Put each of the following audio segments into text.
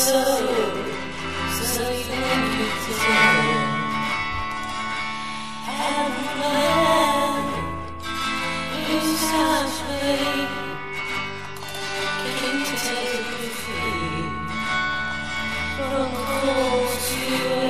so, so thank you today. Every man in such pain came to take me free from the cold to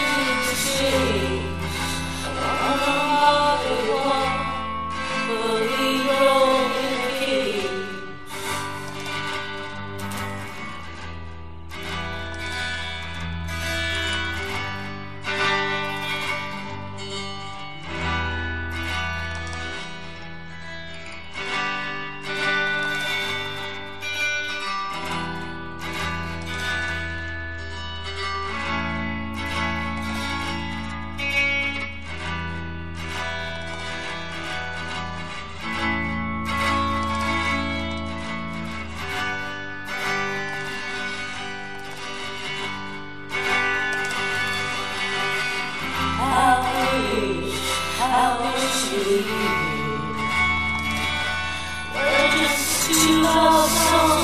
One hope, single ground, what we found.